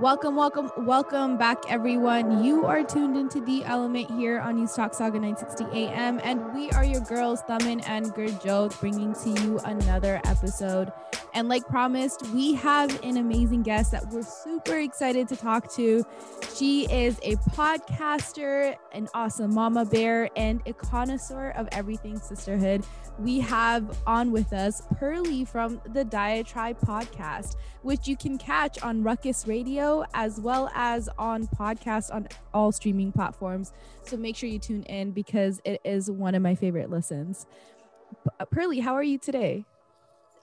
Welcome, welcome, welcome back, everyone. You are tuned into the element here on News Talk Saga 960 AM, and we are your girls, Thamin and Gurjot, bringing to you another episode. And like promised, we have an amazing guest that we're super excited to talk to. She is a podcaster, an awesome mama bear, and a connoisseur of everything sisterhood. We have on with us Pearly from the Diatribe podcast, which you can catch on Ruckus Radio as well as on podcast on all streaming platforms. So make sure you tune in because it is one of my favorite listens. Pearly, how are you today?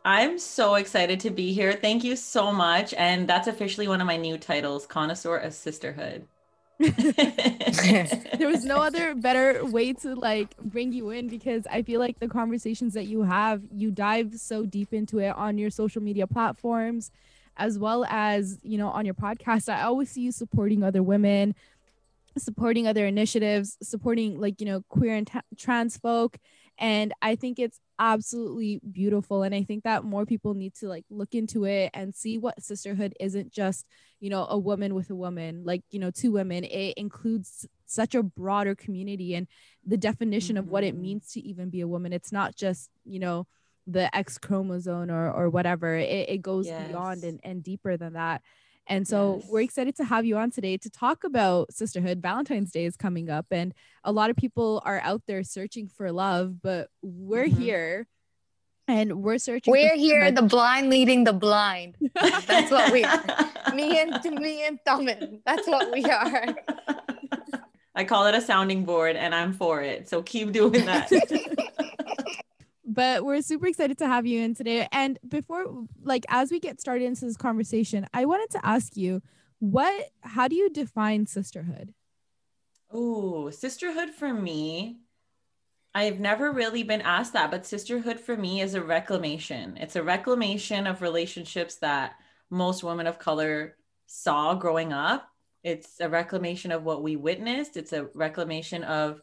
I'm so excited to be here. Thank you so much. And that's officially one of my new titles, Connoisseur of Sisterhood. there was no other better way to like bring you in because I feel like the conversations that you have, you dive so deep into it on your social media platforms as well as, you know, on your podcast, I always see you supporting other women, supporting other initiatives, supporting like, you know, queer and t- trans folk. And I think it's absolutely beautiful. And I think that more people need to like look into it and see what sisterhood isn't just, you know, a woman with a woman, like, you know, two women. It includes such a broader community and the definition mm-hmm. of what it mm-hmm. means to even be a woman. It's not just, you know, the X chromosome or or whatever. It, it goes yes. beyond and, and deeper than that. And so yes. we're excited to have you on today to talk about sisterhood. Valentine's Day is coming up, and a lot of people are out there searching for love, but we're mm-hmm. here and we're searching. We're here, the blind leading the blind. That's what we are. me and me and Thamin. That's what we are. I call it a sounding board, and I'm for it. So keep doing that but we're super excited to have you in today. And before, like, as we get started into this conversation, I wanted to ask you, what, how do you define sisterhood? Oh, sisterhood for me, I've never really been asked that, but sisterhood for me is a reclamation. It's a reclamation of relationships that most women of color saw growing up. It's a reclamation of what we witnessed. It's a reclamation of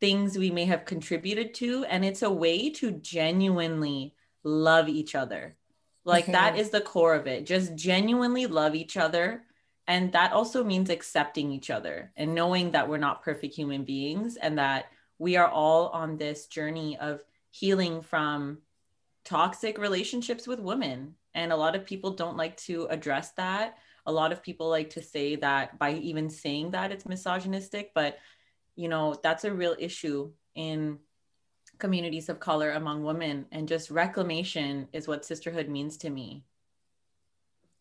things we may have contributed to and it's a way to genuinely love each other. Like mm-hmm. that is the core of it just genuinely love each other and that also means accepting each other and knowing that we're not perfect human beings and that we are all on this journey of healing from toxic relationships with women. And a lot of people don't like to address that. A lot of people like to say that by even saying that it's misogynistic but you know that's a real issue in communities of color among women. And just reclamation is what sisterhood means to me.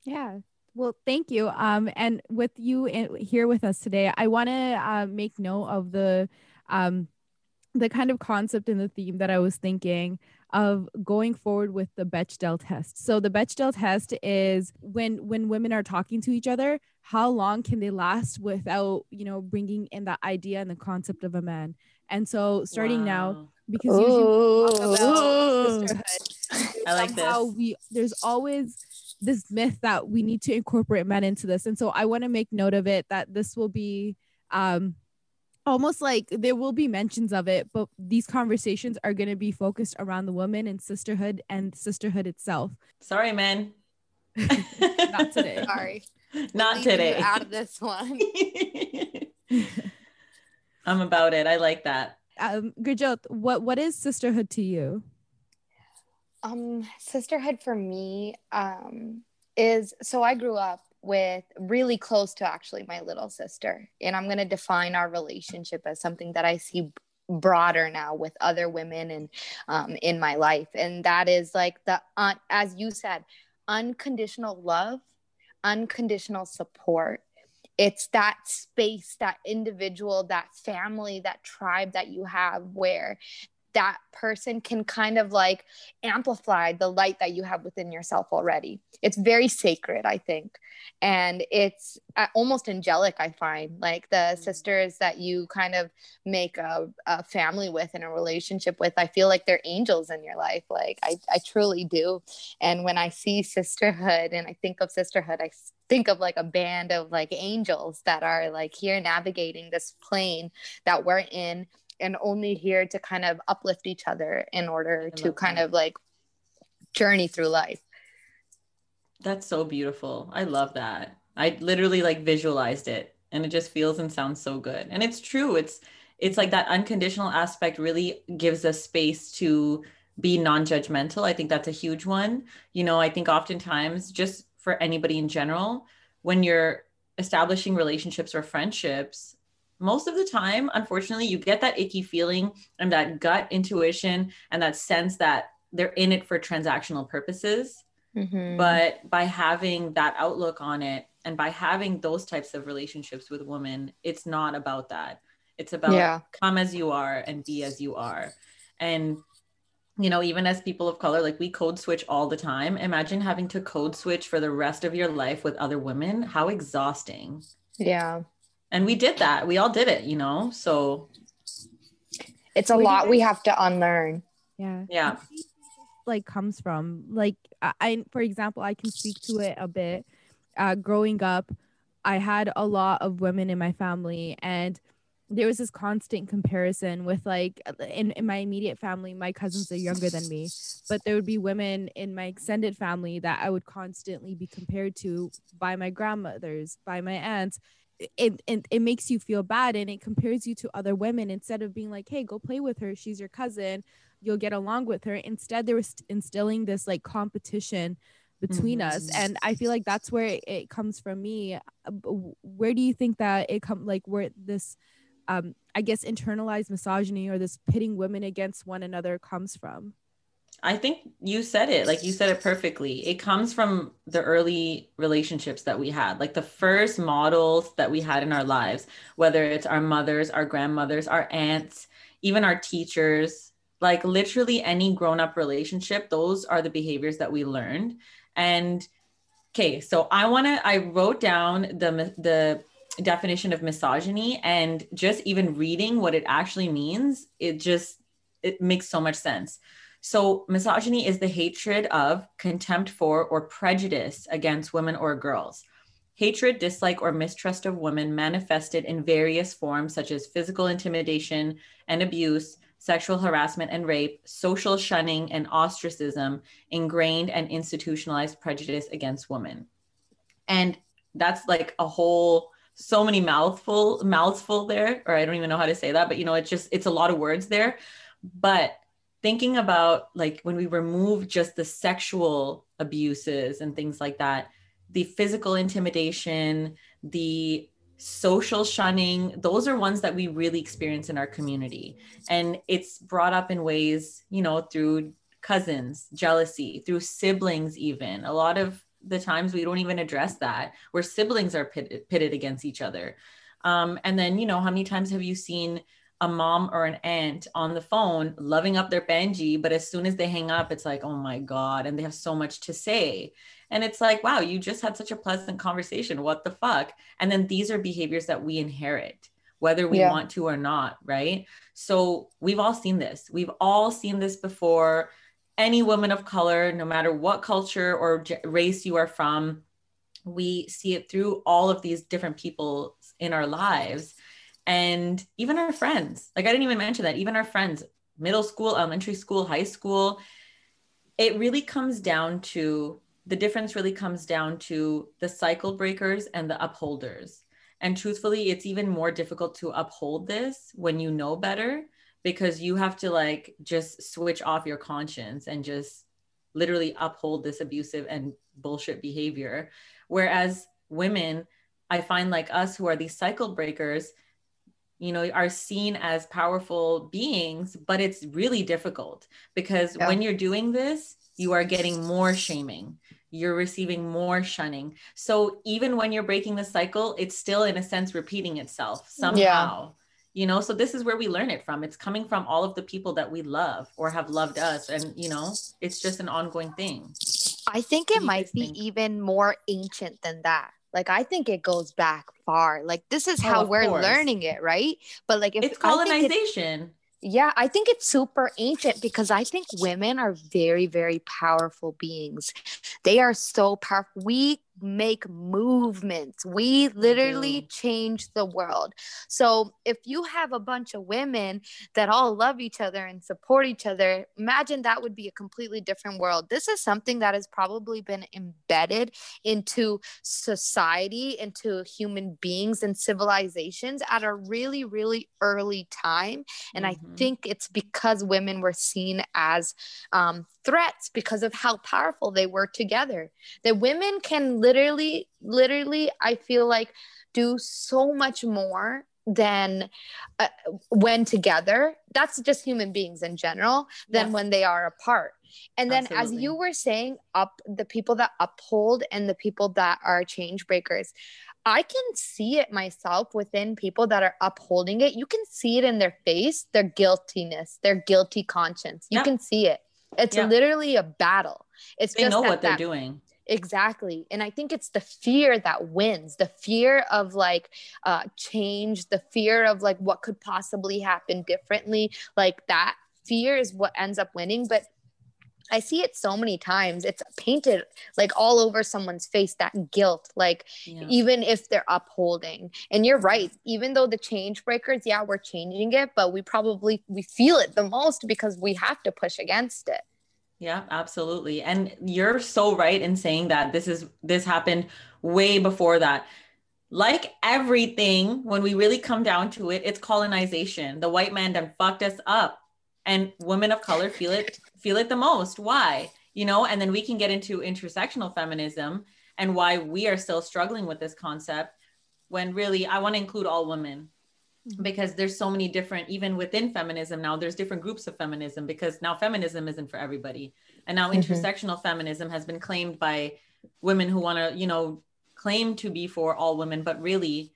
Yeah. Well thank you. Um and with you in, here with us today i want to uh, make note of the um the kind of concept and the theme that i was thinking of going forward with the Bechdel test. So the Bechdel test is when when women are talking to each other, how long can they last without, you know, bringing in the idea and the concept of a man. And so starting wow. now because usually we talk about sisterhood, I like this. We there's always this myth that we need to incorporate men into this. And so I want to make note of it that this will be um almost like there will be mentions of it, but these conversations are going to be focused around the woman and sisterhood and sisterhood itself. Sorry, man. Not today. Sorry. Not today. Out of this one. I'm about it. I like that. Um, Gurjot, what what is sisterhood to you? Um, sisterhood for me um, is so I grew up with really close to actually my little sister. And I'm going to define our relationship as something that I see broader now with other women and um, in my life. And that is like the, uh, as you said, unconditional love, unconditional support. It's that space, that individual, that family, that tribe that you have where that person can kind of like amplify the light that you have within yourself already. It's very sacred, I think. And it's uh, almost angelic, I find. Like the mm-hmm. sisters that you kind of make a, a, family with and a relationship with, I feel like they're angels in your life. Like I, I truly do. And when I see sisterhood and I think of sisterhood, I think of like a band of like angels that are like here navigating this plane that we're in and only here to kind of uplift each other in order to kind that. of like journey through life. That's so beautiful. I love that. I literally like visualized it and it just feels and sounds so good. And it's true. It's it's like that unconditional aspect really gives us space to be non-judgmental. I think that's a huge one. You know, I think oftentimes just for anybody in general, when you're establishing relationships or friendships, most of the time, unfortunately, you get that icky feeling and that gut intuition and that sense that they're in it for transactional purposes. Mm-hmm. But by having that outlook on it and by having those types of relationships with women, it's not about that. It's about yeah. come as you are and be as you are. And you know, even as people of color, like we code switch all the time. Imagine having to code switch for the rest of your life with other women. How exhausting. Yeah. And we did that. We all did it, you know? So it's a lot we have to unlearn. Yeah. Yeah. Like comes from like I for example, I can speak to it a bit. Uh growing up, I had a lot of women in my family and there was this constant comparison with like in, in my immediate family my cousins are younger than me but there would be women in my extended family that i would constantly be compared to by my grandmothers by my aunts it, it, it makes you feel bad and it compares you to other women. Instead of being like hey go play with her. She's your cousin. You'll get along with her. Instead they were instilling this like competition between mm-hmm. us and i feel like that's where it, it comes from me. Uh, where do you think that it come like where this um, I guess internalized misogyny or this pitting women against one another comes from? I think you said it, like you said it perfectly. It comes from the early relationships that we had, like the first models that we had in our lives, whether it's our mothers, our grandmothers, our aunts, even our teachers, like literally any grown up relationship, those are the behaviors that we learned. And okay, so I want to, I wrote down the, the definition of misogyny and just even reading what it actually means it just it makes so much sense so misogyny is the hatred of contempt for or prejudice against women or girls. Hatred dislike or mistrust of women manifested in various forms such as physical intimidation and abuse sexual harassment and rape social shunning and ostracism ingrained and institutionalized prejudice against women. And that's like a whole so many mouthful mouthful there or i don't even know how to say that but you know it's just it's a lot of words there. But thinking about like when we remove just the sexual abuses and things like that the physical intimidation the social shunning those are ones that we really experience in our community. And it's brought up in ways you know through cousins jealousy through siblings even. A lot of the times we don't even address that where siblings are pitted, pitted against each other. Um, and then you know how many times have you seen a mom or an aunt on the phone loving up their benji but as soon as they hang up it's like oh my god and they have so much to say. And it's like wow you just had such a pleasant conversation. What the fuck? And then these are behaviors that we inherit whether we yeah. want to or not right? So we've all seen this. We've all seen this before. Any woman of color, no matter what culture or race you are from, we see it through all of these different people in our lives and even our friends. Like I didn't even mention that, even our friends, middle school, elementary school, high school, it really comes down to the difference really comes down to the cycle breakers and the upholders. And truthfully, it's even more difficult to uphold this when you know better because you have to like just switch off your conscience and just literally uphold this abusive and bullshit behavior whereas women i find like us who are these cycle breakers you know are seen as powerful beings but it's really difficult because yeah. when you're doing this you are getting more shaming. You're receiving more shunning. So even when you're breaking the cycle it's still in a sense repeating itself somehow yeah you know? So this is where we learn it from. It's coming from all of the people that we love or have loved us and you know it's just an ongoing thing. I think it might be think? even more ancient than that like i think it goes back far like this is oh, how we're course. learning it right but like if it's colonization yeah, I think it's super ancient because I think women are very, very powerful beings. They are so powerful. We make movements. We literally change the world. So if you have a bunch of women that all love each other and support each other, imagine that would be a completely different world. This is something that has probably been embedded into society, into human beings and civilizations at a really, really early time. And mm-hmm. I think it's because women were seen as um, threats because of how powerful they were together. That women can literally, literally, I feel like do so much more than uh, when together. That's just human beings in general than yes. when they are apart. And then, Absolutely. as you were saying, up the people that uphold and the people that are change breakers, I can see it myself within people that are upholding it. You can see it in their face, their guiltiness, their guilty conscience. You can see it. It's literally a battle. It's they just know that, what they're doing. Exactly. And I think it's the fear that wins, the fear of like uh, change, the fear of like what could possibly happen differently. Like that fear is what ends up winning. But I see it so many times. It's painted like all over someone's face that guilt, like yeah. even if they're upholding. And you're right, even though the change breakers, yeah, we're changing it, but we probably we feel it the most because we have to push against it. Yeah, absolutely. And you're so right in saying that this is this happened way before that. Like everything, when we really come down to it, it's colonization. The white man done fucked us up and women of color feel it feel it the most why you know and then we can get into intersectional feminism and why we are still struggling with this concept when really i want to include all women. Because there's so many different even within feminism now there's different groups of feminism because now feminism isn't for everybody. And now mm-hmm. intersectional feminism has been claimed by women who want to you know claim to be for all women but really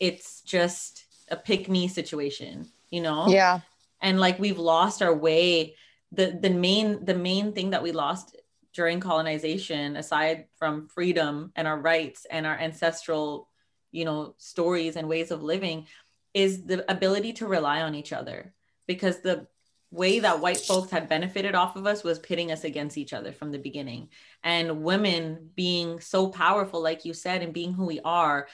it's just a pick me situation you know? Yeah. And like we've lost our way. The the main the main thing that we lost during colonization aside from freedom and our rights and our ancestral you know stories and ways of living is the ability to rely on each other because the way that white folks had benefited off of us was pitting us against each other from the beginning. And women being so powerful like you said and being who we are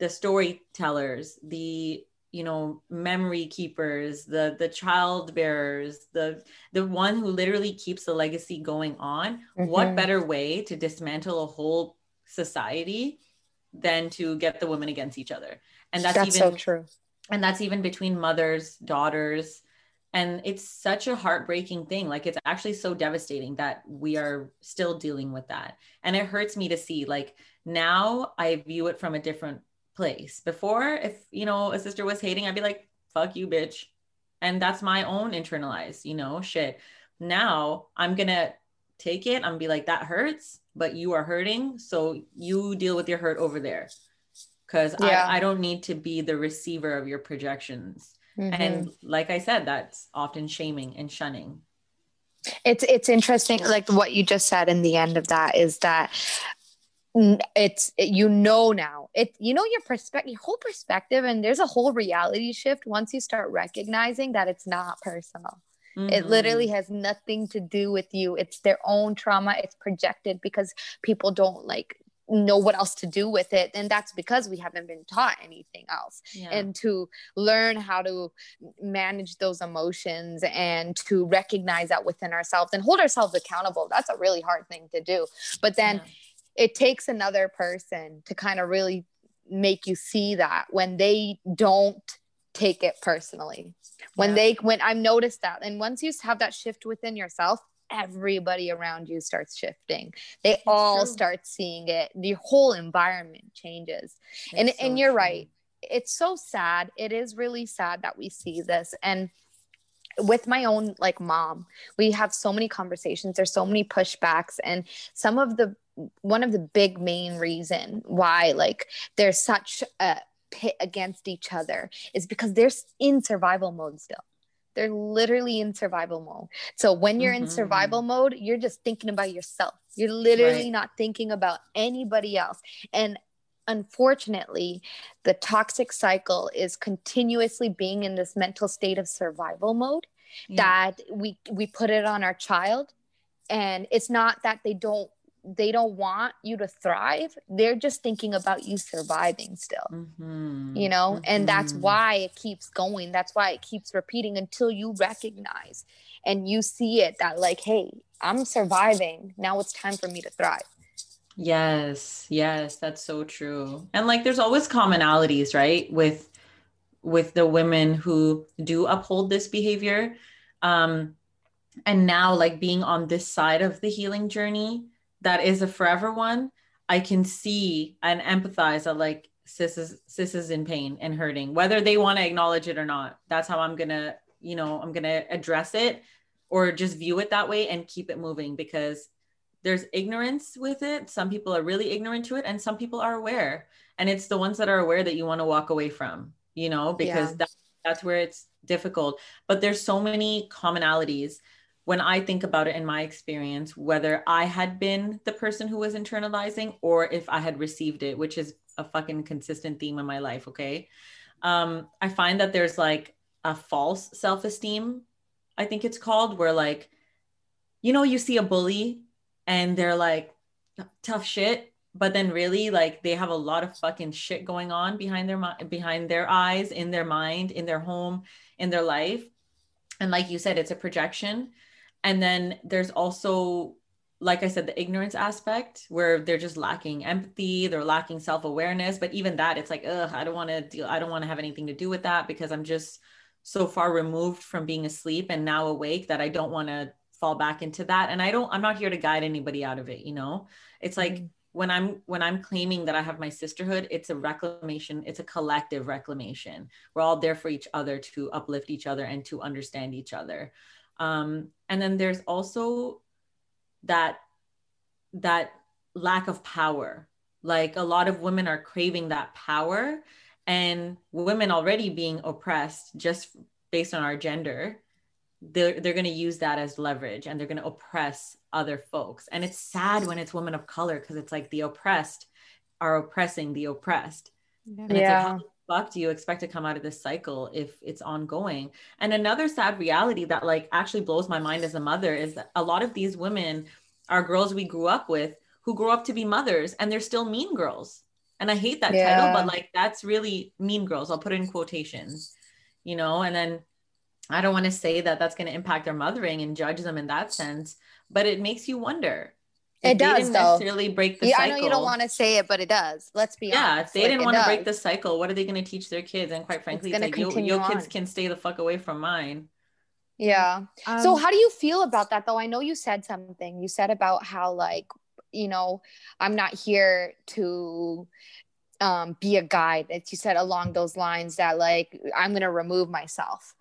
the storytellers the you know memory keepers the the child bearers the the one who literally keeps the legacy going on mm-hmm. what better way to dismantle a whole society than to get the women against each other? And that's, that's even so true and that's even between mothers daughters and it's such a heartbreaking thing like it's actually so devastating that we are still dealing with that and it hurts me to see like now i view it from a different place. Before, if you know a sister was hating, I'd be like, "Fuck you, bitch," and that's my own internalized, you know, shit. Now I'm gonna take it. I'm gonna be like, "That hurts," but you are hurting, so you deal with your hurt over there, because yeah. I, I don't need to be the receiver of your projections. Mm-hmm. And like I said, that's often shaming and shunning. It's it's interesting, like what you just said in the end of that is that it's you know now it you know your perspective your whole perspective and there's a whole reality shift once you start recognizing that it's not personal mm-hmm. it literally has nothing to do with you it's their own trauma it's projected because people don't like know what else to do with it and that's because we haven't been taught anything else yeah. and to learn how to manage those emotions and to recognize that within ourselves and hold ourselves accountable that's a really hard thing to do but then yeah it takes another person to kind of really make you see that when they don't take it personally when yeah. they when i've noticed that and once you have that shift within yourself everybody around you starts shifting. They all true. start seeing it. The whole environment changes. And so and you're true. right it's so sad. It is really sad that we see this. And with my own like mom we have so many conversations. There's so many pushbacks. And some of the one of the big main reason why like there's such a pit against each other is because they're in survival mode still they're literally in survival mode so when you're mm-hmm. in survival mode you're just thinking about yourself you're literally right. not thinking about anybody else and unfortunately the toxic cycle is continuously being in this mental state of survival mode yeah. that we we put it on our child and it's not that they don't they don't want you to thrive they're just thinking about you surviving still Mhm. you know and that's Mhm. why it keeps going that's why it keeps repeating until you recognize and you see it that like hey i'm surviving now it's time for me to thrive Yes, yes, that's so true. And like there's always commonalities, right? With with the women who do uphold this behavior. Um and now like being on this side of the healing journey that is a forever one, I can see and empathize that like sis is sis is in pain and hurting, whether they want to acknowledge it or not. That's how I'm gonna, you know, I'm gonna address it or just view it that way and keep it moving because there's ignorance with it. Some people are really ignorant to it, and some people are aware. And it's the ones that are aware that you want to walk away from, you know, because Yeah. that, that's where it's difficult. But there's so many commonalities when I think about it in my experience, whether I had been the person who was internalizing or if I had received it, which is a fucking consistent theme in my life. Okay. Um, I find that there's like a false self esteem, I think it's called, where like, you know, you see a bully and they're like tough shit but then really like they have a lot of fucking shit going on behind their mind behind their eyes in their mind in their home in their life and like you said it's a projection and then there's also like i said the ignorance aspect where they're just lacking empathy they're lacking self-awareness but even that it's like ugh i don't want to deal i don't want to have anything to do with that because i'm just so far removed from being asleep and now awake that i don't want to fall back into that. And i don't i'm not here to guide anybody out of it you know? It's like Mhm. when i'm when i'm claiming that i have my sisterhood it's a reclamation it's a collective reclamation. We're all there for each other to uplift each other and to understand each other um and then there's also that that lack of power. Like a lot of women are craving that power and women already being oppressed just based on our gender. They're, they're going to use that as leverage and they're going to oppress other folks. And it's sad when it's women of color because it's like the oppressed are oppressing the oppressed. Yeah. it's like how fuck do you expect to come out of this cycle if it's ongoing? And another sad reality that like actually blows my mind as a mother is that a lot of these women are girls we grew up with who grow up to be mothers and they're still mean girls. And i hate that title but like that's really mean girls. I'll put it in quotations you know? And then i don't want to say that that's going to impact their mothering and judge them in that sense but it makes you wonder It they does, didn't though. necessarily break the yeah, cycle I know you don't want to say it, but it does. Let's be honest. yeah, honest. if they Like, didn't want to break the cycle, what are they going to teach their kids? And quite frankly, it's, gonna like, yo, continue your kids can stay the fuck away from mine. Yeah. Um, so how do you feel about that though? I know you said something. You said about how like, you know, I'm not here to um be a guide. That you said along those lines that like I'm going to remove myself.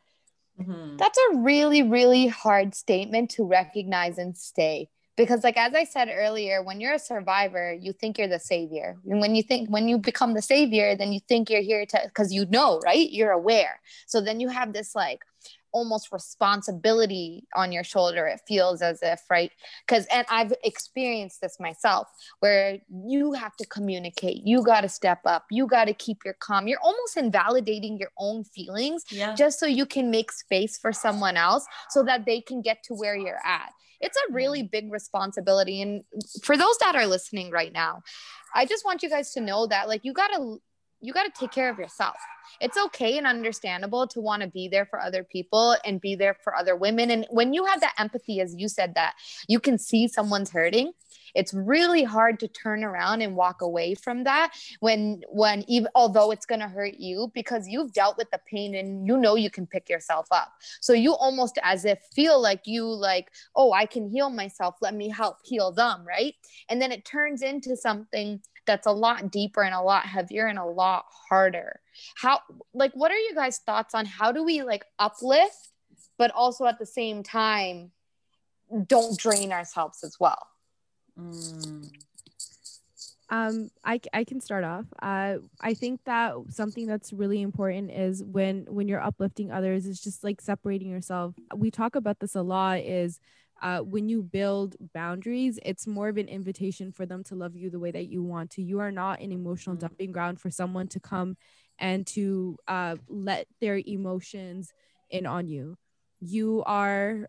Mhm. That's a really really hard statement to recognize and stay. Because like as I said earlier, when you're a survivor, you think you're the savior. And when you think when you become the savior, then you think you're here to cuz you know, right? You're aware. So then you have this like almost responsibility on your shoulder it feels as if right? Because and i've experienced this myself where you have to communicate you got to step up you got to keep your calm you're almost invalidating your own feelings Yeah. just so you can make space for someone else so that they can get to where you're at. It's a really big responsibility and for those that are listening right now i just want you guys to know that like you got to you got to take care of yourself. It's okay and understandable to want to be there for other people and be there for other women. And when you have that empathy as you said that you can see someone's hurting it's really hard to turn around and walk away from that when when even although it's going to hurt you because you've dealt with the pain and you know you can pick yourself up. So you almost as if feel like you like oh i can heal myself. Let me help heal them right? And then it turns into something that's a lot deeper and a lot heavier and a lot harder. How like what are you guys thoughts on how do we like uplift but also at the same time don't drain ourselves as well? Mm. um I can start off. Uh i think that something that's really important is when when you're uplifting others is just like separating yourself. We talk about this a lot is uh, when you build boundaries it's more of an invitation for them to love you the way that you want to. You are not an emotional Mhm. dumping ground for someone to come and to uh, let their emotions in on you. You are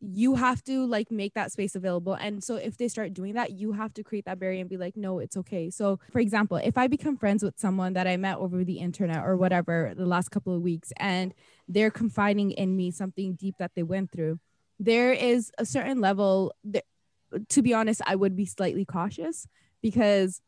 you have to like make that space available. And so if they start doing that you have to create that barrier and be like no it's okay. So for example if i become friends with someone that i met over the internet or whatever the last couple of weeks and they're confiding in me something deep that they went through there is a certain level that, to be honest i would be slightly cautious because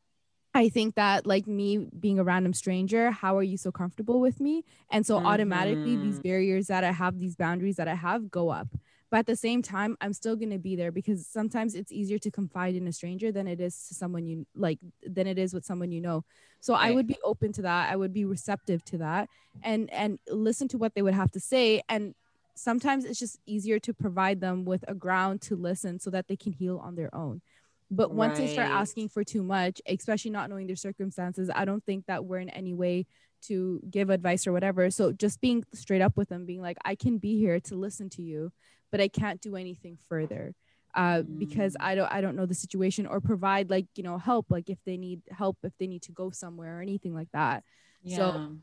I think that like me being a random stranger, how are you so comfortable with me? And so mm-hmm. automatically these barriers that I have, these boundaries that I have go up. But at the same time, I'm still going to be there because sometimes it's easier to confide in a stranger than it is to someone you like, than it is with someone you know. So right. I would be open to that. I would be receptive to that and, and listen to what they would have to say. And sometimes it's just easier to provide them with a ground to listen so that they can heal on their own. But once right. they start asking for too much, especially not knowing their circumstances, I don't think that we're in any way to give advice or whatever. So just being straight up with them, being like, I can be here to listen to you but I can't do anything further uh, mm. because I don't I don't know the situation or provide like you know help like if they need help if they need to go somewhere or anything like that. Yeah. So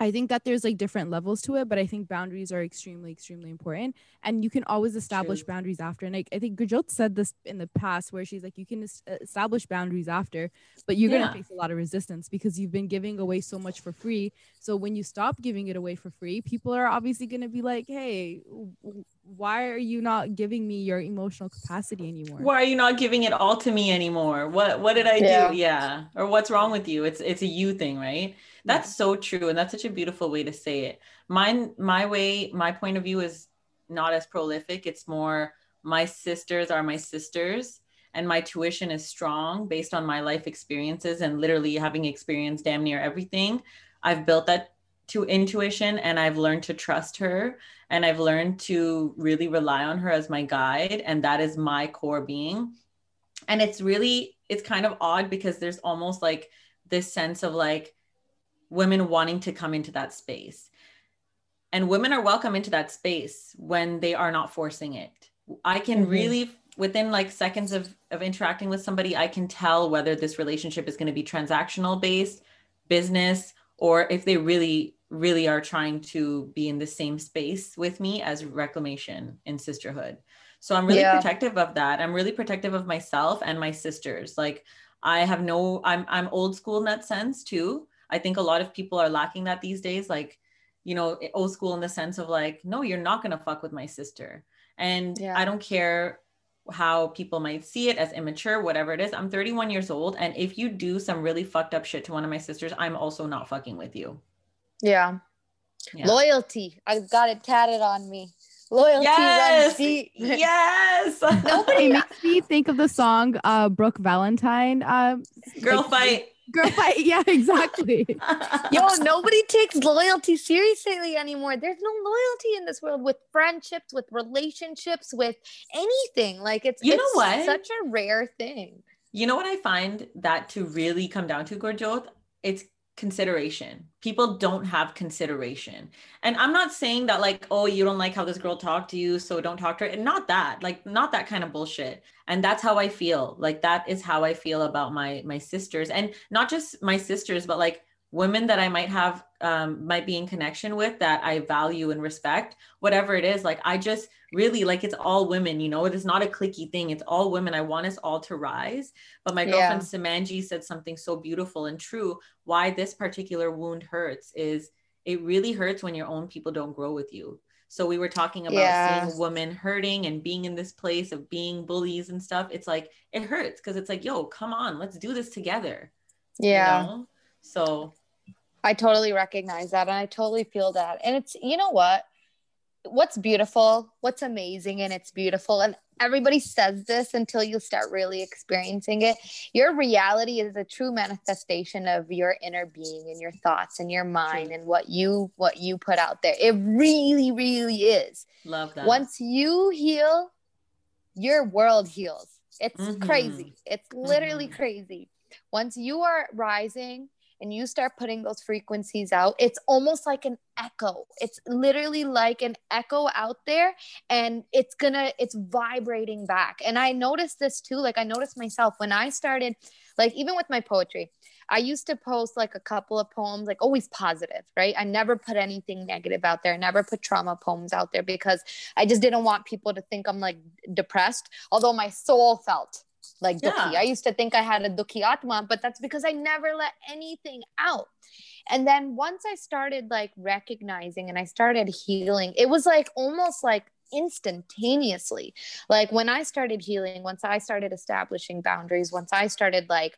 I think that there's like different levels to it, but I think boundaries are extremely, extremely important. And you can always establish True. boundaries after. And like, I think Gurjot said this in the past, where she's like, you can uh, establish boundaries after, but you're yeah. going to face a lot of resistance because you've been giving away so much for free. So when you stop giving it away for free, people are obviously going to be like, hey, why are you not giving me your emotional capacity anymore? Why are you not giving it all to me anymore? What what did I yeah. do? Yeah. Or what's wrong with you? It's it's a you thing, right? That's yeah. so true. And that's such a beautiful way to say it. Mine, my way, my point of view is not as prolific. It's more my sisters are my sisters and my tuition is strong based on my life experiences and literally having experienced damn near everything. I've built that to intuition and I've learned to trust her and I've learned to really rely on her as my guide and that is my core being. And it's really it's kind of odd because there's almost like this sense of like women wanting to come into that space. And women are welcome into that space when they are not forcing it. I can mm-hmm. really, within like seconds of, of interacting with somebody, I can tell whether this relationship is going to be transactional based, business, or if they really, really are trying to be in the same space with me as reclamation and sisterhood. So I'm really yeah. protective of that. I'm really protective of myself and my sisters. Like I have no, I'm I'm old school in that sense too. I think a lot of people are lacking that these days. Like, you know, old school in the sense of like, no, you're not going to fuck with my sister. And yeah. I don't care how people might see it as immature, whatever it is. I'm 31 years old. And if you do some really fucked up shit to one of my sisters, I'm also not fucking with you. Yeah. yeah. Loyalty. I got it tatted on me. Loyalty yes! Yes. Nobody makes me think of the song uh Brooke Valentine. Uh, Girl like, fight girl fight. Yeah, exactly. Yo, nobody takes loyalty seriously anymore. There's no loyalty in this world with friendships, with relationships, with anything. Like it's you it's know what? Such a rare thing. You know what I find that to really come down to Gurjot? It's consideration. People don't have consideration. And I'm not saying that like, oh, you don't like how this girl talked to you, so don't talk to her. Not that, like not that kind of bullshit. And that's how I feel. Like that is how I feel about my my sisters and not just my sisters, but like women that I might have um, might be in connection with that I value and respect, whatever it is. Like I just really like it's all women, you know, it is not a clicky thing. It's all women. I want us all to rise. But my yeah. girlfriend Samanji said something so beautiful and true. Why this particular wound hurts is it really hurts when your own people don't grow with you. So we were talking about yeah. seeing women hurting and being in this place of being bullies and stuff. It's like it hurts because it's like, yo, come on, let's do this together. Yeah. You know? So I totally recognize that and I totally feel that. And it's, you know what? What's beautiful, what's amazing, and it's beautiful. And everybody says this until you start really experiencing it. Your reality is a true manifestation of your inner being and your thoughts and your mind and what you what you put out there. It really, really is. Love that. Once you heal, your world heals. It's mm-hmm. crazy. It's literally mm-hmm. crazy. Once you are rising and you start putting those frequencies out, it's almost like an echo. It's literally like an echo out there and it's gonna, it's vibrating back. And I noticed this too. Like I noticed myself when I started, like even with my poetry, I used to post like a couple of poems, like always positive, right? I never put anything negative out there, I never put trauma poems out there because I just didn't want people to think I'm like depressed, although my soul felt like yeah. dukhi. I used to think I had a dukhi atma, but that's because I never let anything out. And then once I started like recognizing and I started healing, it was like almost like instantaneously. Like when I started healing, once I started establishing boundaries, once I started like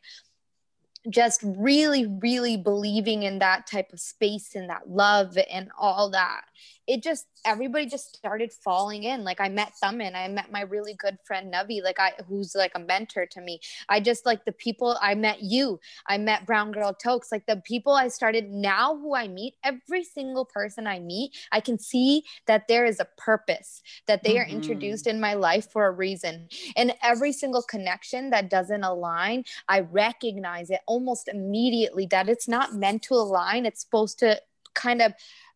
just really, really believing in that type of space and that love and all that. It just everybody just started falling in. Like I met Thaman, I met my really good friend Navi, like I who's like a mentor to me. I just like the people I met you, I met Brown Girl Tokes, like the people I started now who I meet, every single person I meet, I can see that there is a purpose, that they mm-hmm. are introduced in my life for a reason. And every single connection that doesn't align, I recognize it almost immediately that it's not meant to align. It's supposed to kind of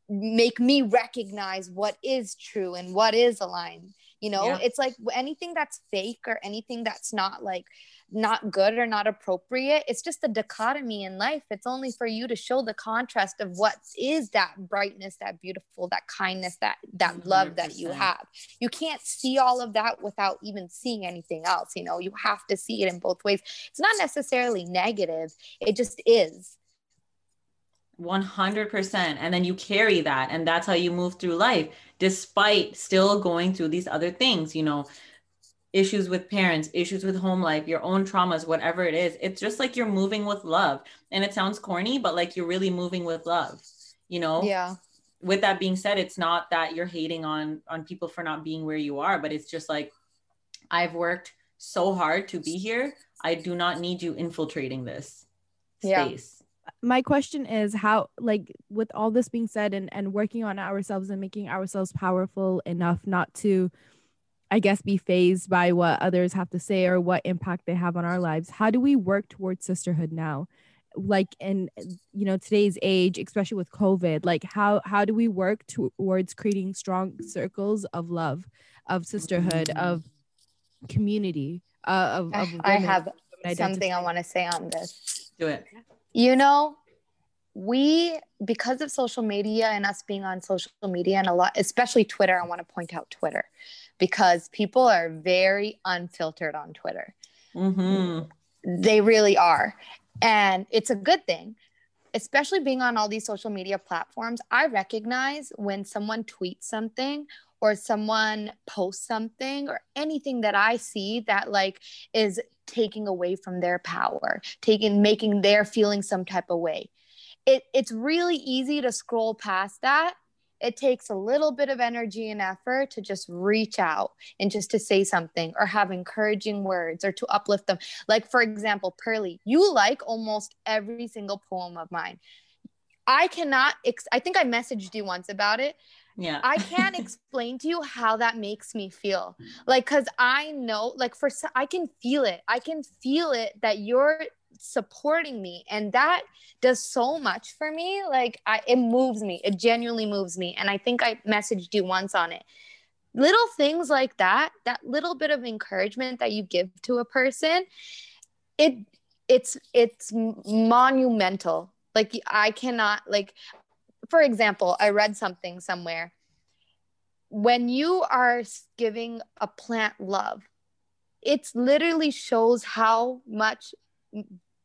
make me recognize what is true and what is aligned. You know, yeah. it's like anything that's fake or anything that's not like not good or not appropriate. It's just a dichotomy in life. It's only for you to show the contrast of what is that brightness, that beautiful, that kindness, that that 100%. love that you have. You can't see all of that without even seeing anything else. You know, you have to see it in both ways. It's not necessarily negative. It just is. 100% and then you carry that and that's how you move through life despite still going through these other things you know issues with parents, issues with home life, your own traumas, whatever it is. It's just like you're moving with love. And it sounds corny, but like you're really moving with love, you know? Yeah. With that being said, it's not that you're hating on on people for not being where you are, but it's just like I've worked so hard to be here. I do not need you infiltrating this space. Yeah. My question is how like with all this being said and and working on ourselves and making ourselves powerful enough not to I guess, be fazed by what others have to say or what impact they have on our lives. How do we work towards sisterhood now? Like in you know today's age, especially with COVID, like how how do we work towards creating strong circles of love, of sisterhood, mm-hmm. of community? Uh, of, of I have something I want to say on this. Do it. You know, we because of social media and us being on social media and a lot, especially Twitter. I want to point out Twitter because people are very unfiltered on Twitter. Mm-hmm. They really are. And it's a good thing, especially being on all these social media platforms. I recognize when someone tweets something or someone posts something or anything that I see that like is taking away from their power, taking making their feeling some type of way. It, it's really easy to scroll past that it takes a little bit of energy and effort to just reach out and just to say something or have encouraging words or to uplift them. Like, for example, Pearly, you like almost every single poem of mine. I cannot, ex- I think I messaged you once about it. Yeah. I can't explain to you how that makes me feel. Like, cause I know, like, for, I can feel it. I can feel it that you're supporting me and that does so much for me like I, it moves me it genuinely moves me and i think i messaged you once on it little things like that that little bit of encouragement that you give to a person it it's it's monumental like i cannot like for example i read something somewhere when you are giving a plant love it literally shows how much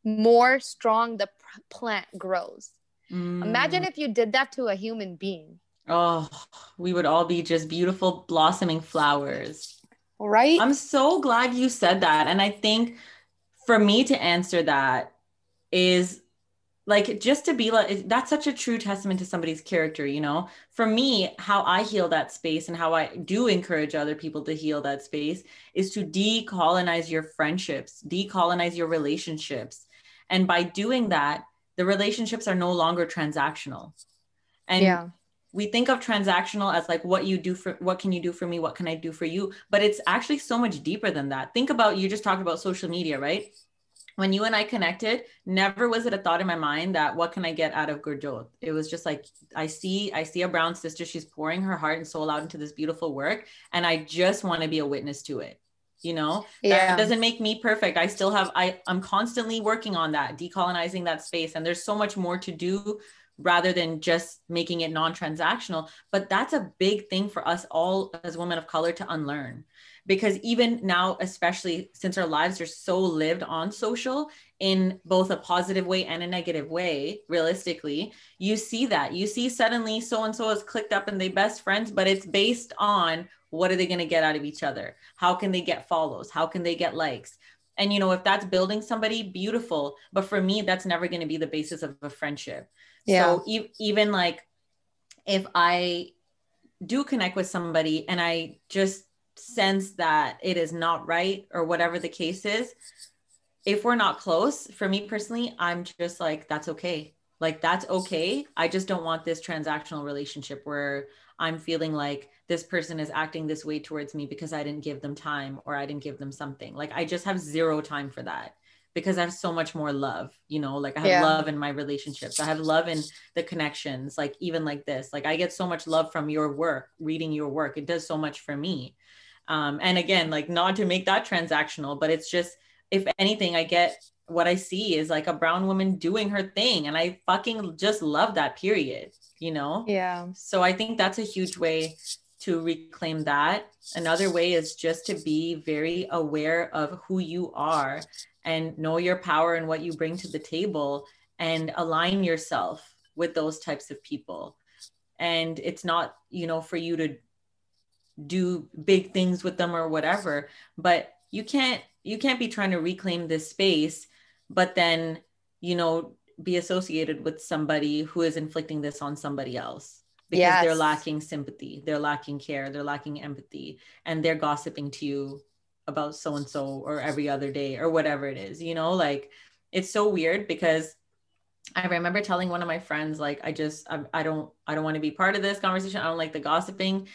more strong the plant grows. Mm. Imagine if you did that to a human being. Oh, we would all be just beautiful blossoming flowers. Right? I'm so glad you said that. And I think for me to answer that is like just to be like that's such a true testament to somebody's character you know for me how i heal that space and how i do encourage other people to heal that space is to decolonize your friendships decolonize your relationships and by doing that, the relationships are no longer transactional. And yeah. we think of transactional as like what you do for what can you do for me? What can I do for you? But it's actually so much deeper than that. Think about you just talked about social media, right? When you and I connected, never was it a thought in my mind that what can I get out of Gurjot? It was just like I see, I see a brown sister. She's pouring her heart and soul out into this beautiful work, and I just want to be a witness to it. you know Yeah. that doesn't make me perfect i still have i i'm constantly working on that decolonizing that space and there's so much more to do rather than just making it non-transactional but that's a big thing for us all as women of color to unlearn because even now especially since our lives are so lived on social in both a positive way and a negative way realistically you see that. You see suddenly so and so has clicked up and they best friends but it's based on what are they going to get out of each other? How can they get follows? How can they get likes? And you know if that's building somebody beautiful. But for me that's never going to be the basis of a friendship. Yeah. so e- even like if i do connect with somebody and i just sense that it is not right or whatever the case is if we're not close for me personally i'm just like that's okay. Like that's okay. I just don't want this transactional relationship where i'm feeling like this person is acting this way towards me because i didn't give them time or i didn't give them something. Like i just have zero time for that because i have so much more love you know? Like i have Yeah. love in my relationships. I have love in the connections like even like this. Like i get so much love from your work reading your work. It does so much for me um, and again like not to make that transactional but it's just if anything i get what i see is like a brown woman doing her thing and i fucking just love that period you know? Yeah. so i think that's a huge way to reclaim that. Another way is just to be very aware of who you are and know your power and what you bring to the table and align yourself with those types of people. And it's not you know for you to do big things with them or whatever but you can't you can't be trying to reclaim this space but then you know be associated with somebody who is inflicting this on somebody else because they're lacking sympathy they're lacking care they're lacking empathy and they're gossiping to you about so and so or every other day or whatever it is you know like it's so weird because I remember telling one of my friends, like, I just, I, I don't, I don't want to be part of this conversation. I don't like the gossiping.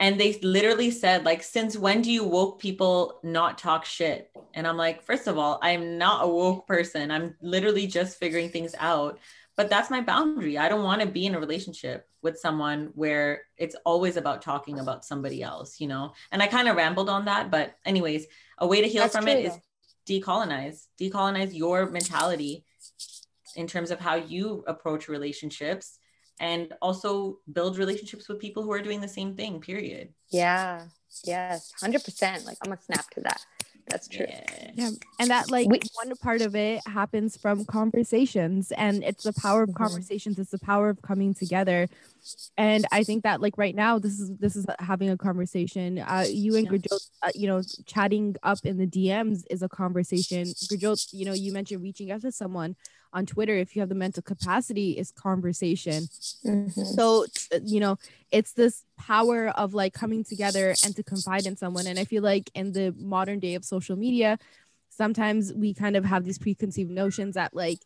And they literally said, like, since when do you woke people not talk shit? And I'm like, first of all, I'm not a woke person. I'm literally just figuring things out. But that's my boundary. I don't want to be in a relationship with someone where it's always about talking about somebody else, you know? And I kind of rambled on that. But, anyways, a way to heal That's from true, it is decolonize, decolonize your mentality in terms of how you approach relationships and also build relationships with people who are doing the same thing period Yeah. Yes. Hundred percent. Like I'm gonna snap to that. That's true. yeah Yeah. And that like We- one part of it happens from conversations and it's the power of Mhm. conversations, it's the power of coming together. And I think that like right now this is this is having a conversation. Uh you and Yeah. Gurjot, uh, you know, chatting up in the DMs is a conversation. Gurjot, you know, you mentioned reaching out to someone on Twitter if you have the mental capacity is conversation. Mhm. so you know it's this power of like coming together and to confide in someone. And i feel like in the modern day of social media sometimes we kind of have these preconceived notions that like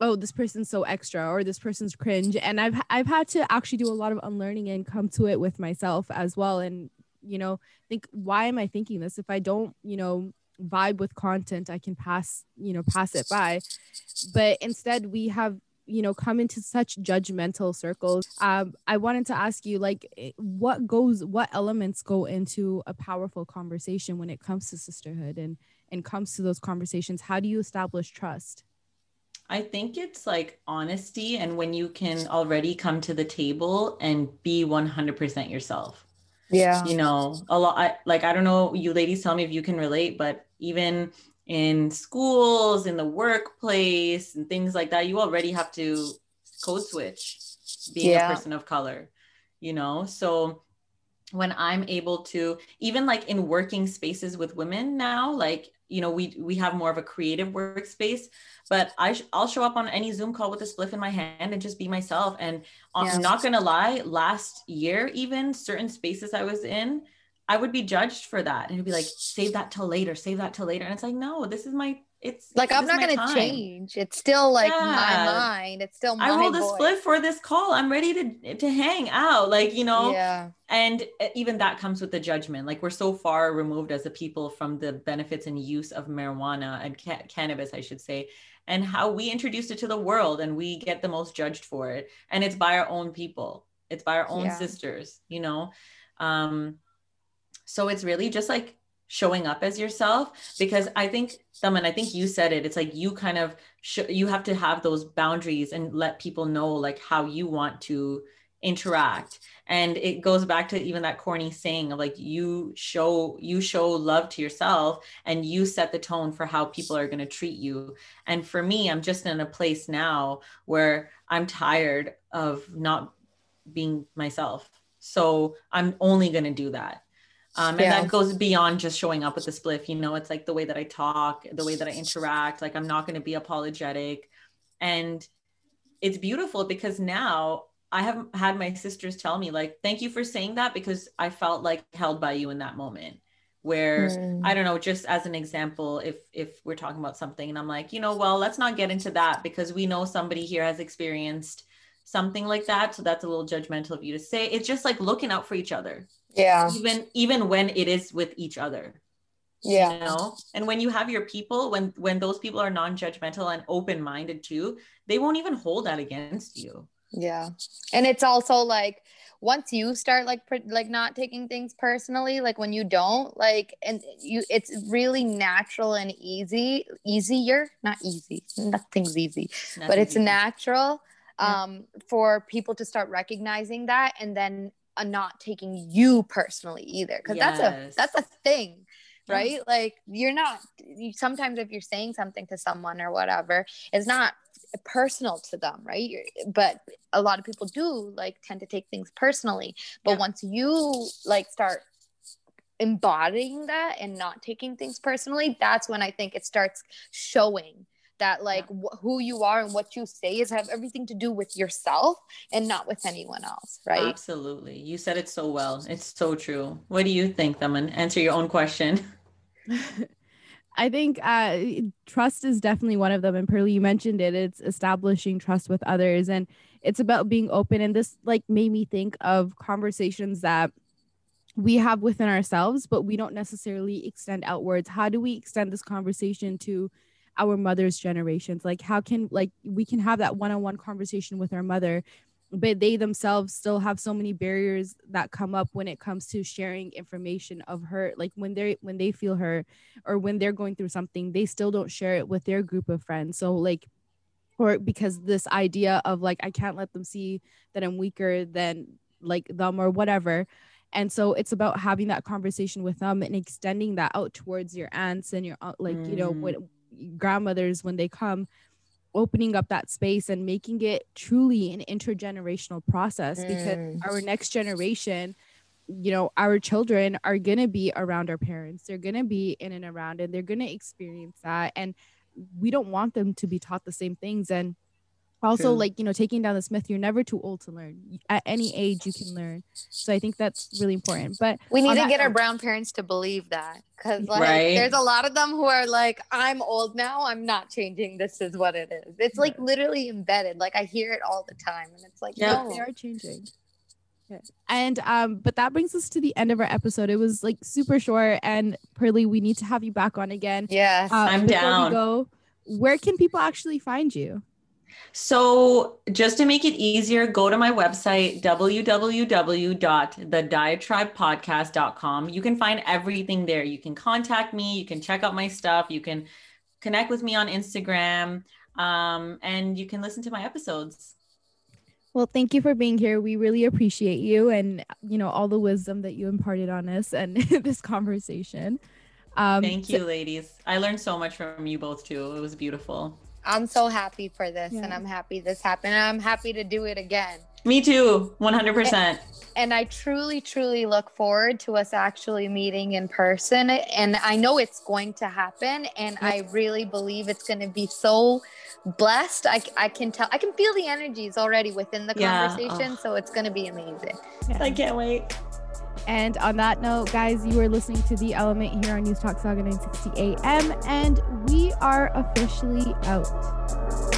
oh this person's so extra or this person's cringe. And i've i've had to actually do a lot of unlearning and come to it with myself as well. And you know think why am i thinking this? If i don't you know vibe with content i can pass you know pass it by. But instead we have you know come into such judgmental circles. Um i wanted to ask you like eh, what goes what elements go into a powerful conversation when it comes to sisterhood and and comes to those conversations? How do you establish trust? I think it's like honesty and when you can already come to the table and be 100% yourself Yeah. you know a lot I, like i don't know you ladies tell me if you can relate but even in schools in the workplace and things like that you already have to code switch being Yeah. a person of color you know so when i'm able to even like in working spaces with women now like you know we we have more of a creative workspace but I sh- I'll show up on any Zoom call with a spliff in my hand and just be myself. And. Uh, I'm not gonna lie, last year even certain spaces I was in, I would be judged for that, and it'd be like, save that till later, save that till later, and it's like, no, this is my, it's Like I'm not gonna time. change. It's still like my mind. It's still my I rolled a spliff for this call. I'm ready to to hang out, like you know. Yeah. And uh, even that comes with the judgment. Like we're so far removed as a people from the benefits and use of marijuana and ca- cannabis, I should say, and how we introduced it to the world, and we get the most judged for it. And it's by our own people. It's by our own Yeah. sisters, you know. Um, so it's really just like showing up as yourself because i think someone i think you said it it's like you kind of sh- you have to have those boundaries and let people know like how you want to interact. And it goes back to even that corny saying of like you show you show love to yourself and you set the tone for how people are going to treat you. And for me i'm just in a place now where i'm tired of not being myself. So i'm only going to do that um, and yeah. that goes beyond just showing up with the spliff you know it's like the way that i talk the way that i interact like i'm not going to be apologetic and it's beautiful because now I have had my sisters tell me like, thank you for saying that because I felt like held by you in that moment. Where mm. I don't know, just as an example, if if we're talking about something and I'm like, you know, well, let's not get into that because we know somebody here has experienced something like that. So that's a little judgmental of you to say. It's just like looking out for each other. Yeah. Even even when it is with each other. Yeah. You know? And when you have your people, when when those people are non-judgmental and open-minded too, they won't even hold that against you yeah and it's also like once you start like like not taking things personally like when you don't like and you it's really natural and easy easier not easy nothing's easy but it's easy. natural um yeah. for people to start recognizing that and then Uh, not taking you personally either because yes. that's a that's a thing right like you're not you, sometimes if you're saying something to someone or whatever it's not personal to them right but a lot of people do like tend to take things personally but yeah. once you like start embodying that and not taking things personally that's when i think it starts showing that like yeah. wh- who you are and what you say is have everything to do with yourself and not with anyone else right absolutely you said it so well it's so true what do you think Thaman? answer your own question I think uh, trust is definitely one of them. And Pearly, you mentioned it. It's establishing trust with others, and it's about being open. And this like made me think of conversations that we have within ourselves, but we don't necessarily extend outwards. How do we extend this conversation to our mother's generations? Like, how can like we can have that one-on-one conversation with our mother but they themselves still have so many barriers that come up when it comes to sharing information of her like when they when they feel her or when they're going through something they still don't share it with their group of friends so like or because this idea of like i can't let them see that i'm weaker than like them or whatever and so it's about having that conversation with them and extending that out towards your aunts and your like mm. you know when mm. Grandmothers when they come opening up that space and making it truly an intergenerational process mm. because our next generation you know our children are going to be around our parents. They're going to be in and around and they're going to experience that. And we don't want them to be taught the same things. And also True. like you know taking down the myth you're never too old to learn at any age you can learn so i think that's really important but we need to get our brown parents to believe that because like right? there's a lot of them who are like i'm old now i'm not changing this is what it is it's like literally embedded like i hear it all the time and it's like yeah no. they are changing yeah. And um, but that brings us to the end of our episode. It was like super short, and Pearly, we need to have you back on again. Yes, uh, I'm down. We go, where can people actually find you? So, just to make it easier, go to my website, www.thediatribepodcast.com. You can find everything there. You can contact me, you can check out my stuff, you can connect with me on Instagram, um, and you can listen to my episodes. Well, thank you for being here. We really appreciate you and you know all the wisdom that you imparted on us and this conversation. Um, thank you, so- ladies. I learned so much from you both too. It was beautiful. I'm so happy for this yeah. and I'm happy this happened. And I'm happy to do it again. Me too, 100%. And, and I truly, truly look forward to us actually meeting in person. And I know it's going to happen. And I really believe it's going to be so blessed. I, I can tell, I can feel the energies already within the yeah. conversation. Oh. So it's going to be amazing. Yeah. I can't wait. And on that note, guys, you are listening to The Element here on News Talk Sauga 960 AM, and we are officially out.